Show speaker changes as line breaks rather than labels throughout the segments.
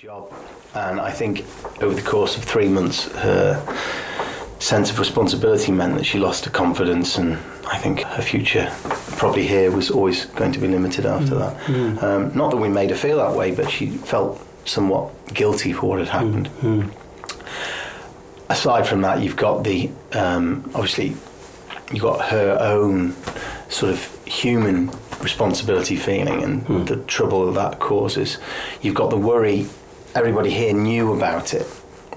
job. And I think over the course of three months, her sense of responsibility meant that she lost her confidence, and I think her future probably here was always going to be limited after mm. that. Mm. Um, not that we made her feel that way, but she felt somewhat guilty for what had happened. Mm. Aside from that, you've got the um, obviously you've got her own sort of human responsibility feeling and the trouble that that causes. You've got the worry. Everybody here knew about it,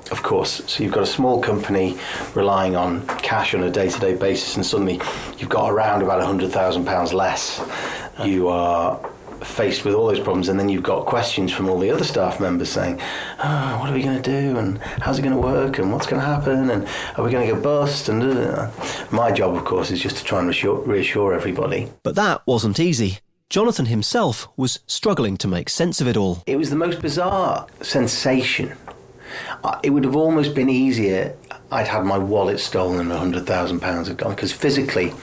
of course. So you've got a small company relying on cash on a day-to-day basis, and suddenly you've got around about hundred thousand pounds less. You are faced with all those problems, and then you've got questions from all the other staff members saying, oh, "What are we going to do? And how's it going to work? And what's going to happen? And are we going to go bust?" And da. my job, of course, is just to try and reassure, reassure everybody.
But that wasn't easy. Jonathan himself was struggling to make sense of it all.
It was the most bizarre sensation. It would have almost been easier. I'd had my wallet stolen and a hundred thousand pounds had gone because physically,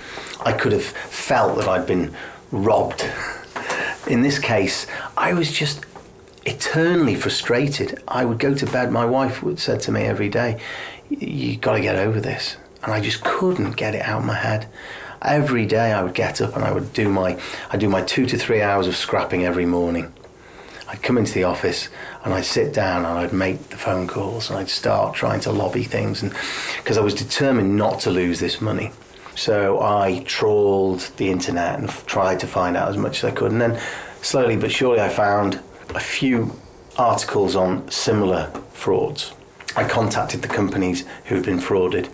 I could have felt that I'd been robbed. In this case, I was just eternally frustrated. I would go to bed. My wife would said to me every day, "You've got to get over this," and I just couldn't get it out of my head. Every day, I would get up and I would do my I do my two to three hours of scrapping every morning. I'd come into the office and I'd sit down and I'd make the phone calls and I'd start trying to lobby things and because I was determined not to lose this money. So I trawled the internet and f- tried to find out as much as I could and then slowly but surely I found a few articles on similar frauds. I contacted the companies who had been frauded,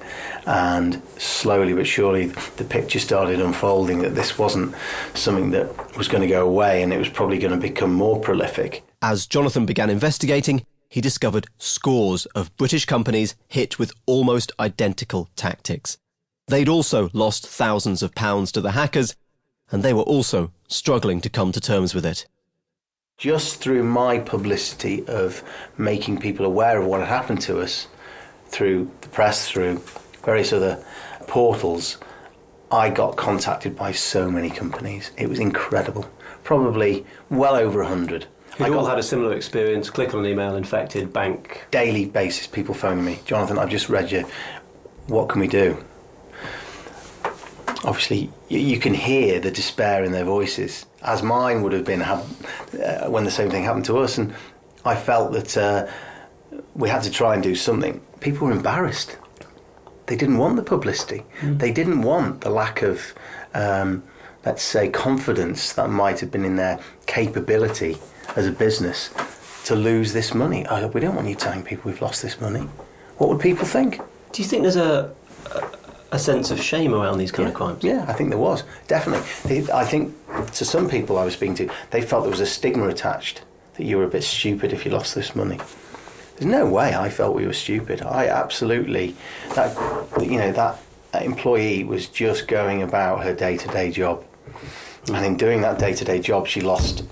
and slowly but surely the picture started unfolding that this wasn't something that was going to go away and it was probably going to become more prolific.
As Jonathan began investigating, he discovered scores of British companies hit with almost identical tactics. They'd also lost thousands of pounds to the hackers, and they were also struggling to come to terms with it.
Just through my publicity of making people aware of what had happened to us, through the press, through various other portals, I got contacted by so many companies. It was incredible. Probably well over a hundred.
Who'd all had a similar experience, click on an email, infected, bank.
daily basis people phoning me jonathan i've just read you what can we do obviously you, you can hear the despair in their voices as mine would have been had, uh, when the same thing happened to us and i felt that uh, we had to try and do something people were embarrassed they didn't want the publicity they didn't want the lack of um, let's say confidence that might have been in their capability as a business to lose this money. Oh, we don't want you telling people we've lost this money. What would people think?
Do you think there's a, a, a sense of shame around these kind
yeah.
of crimes?
Yeah, I think there was definitely. They, I think to some people I was speaking to, they felt there was a stigma attached that you were a bit stupid if you lost this money. There's no way I felt we were stupid. I absolutely that you know that, that employee was just going about her day-to-day job, and in doing that day-to-day job, she lost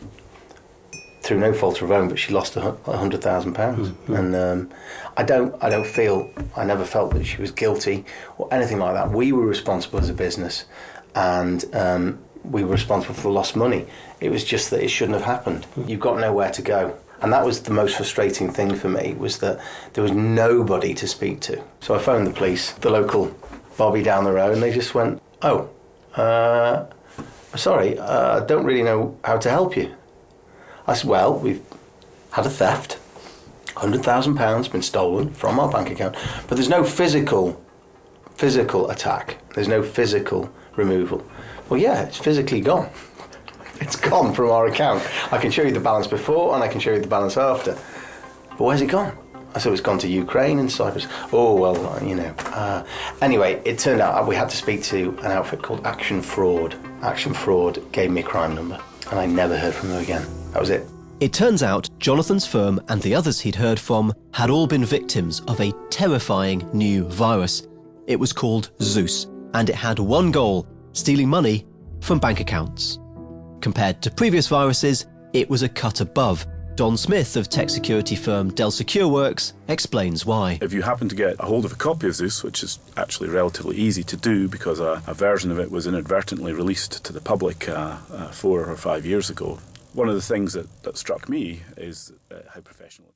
through no fault of her own, but she lost a hu- a hundred thousand pounds. And um, I don't, I don't feel, I never felt that she was guilty or anything like that. We were responsible as a business, and um, we were responsible for the lost money. It was just that it shouldn't have happened. You've got nowhere to go. And that was the most frustrating thing for me was that there was nobody to speak to. So I phoned the police, the local Bobby down the road, and they just went, "Oh, uh, sorry, uh, I don't really know how to help you." I said, well, we've had a theft. £100,000 been stolen from our bank account. But there's no physical, physical attack. There's no physical removal. Well, yeah, it's physically gone. It's gone from our account. I can show you the balance before and I can show you the balance after. But where's it gone? I said it's gone to Ukraine and Cyprus. Oh, well, you know. Uh, anyway, it turned out we had to speak to an outfit called Action Fraud. Action Fraud gave me a crime number and I never heard from them again. That was it.
It turns out Jonathan's firm and the others he'd heard from had all been victims of a terrifying new virus. It was called Zeus, and it had one goal stealing money from bank accounts. Compared to previous viruses, it was a cut above. Don Smith of tech security firm Dell SecureWorks explains why.
If you happen to get a hold of a copy of Zeus, which is actually relatively easy to do because a, a version of it was inadvertently released to the public uh, uh, four or five years ago, one of the things that, that struck me is uh, how professional.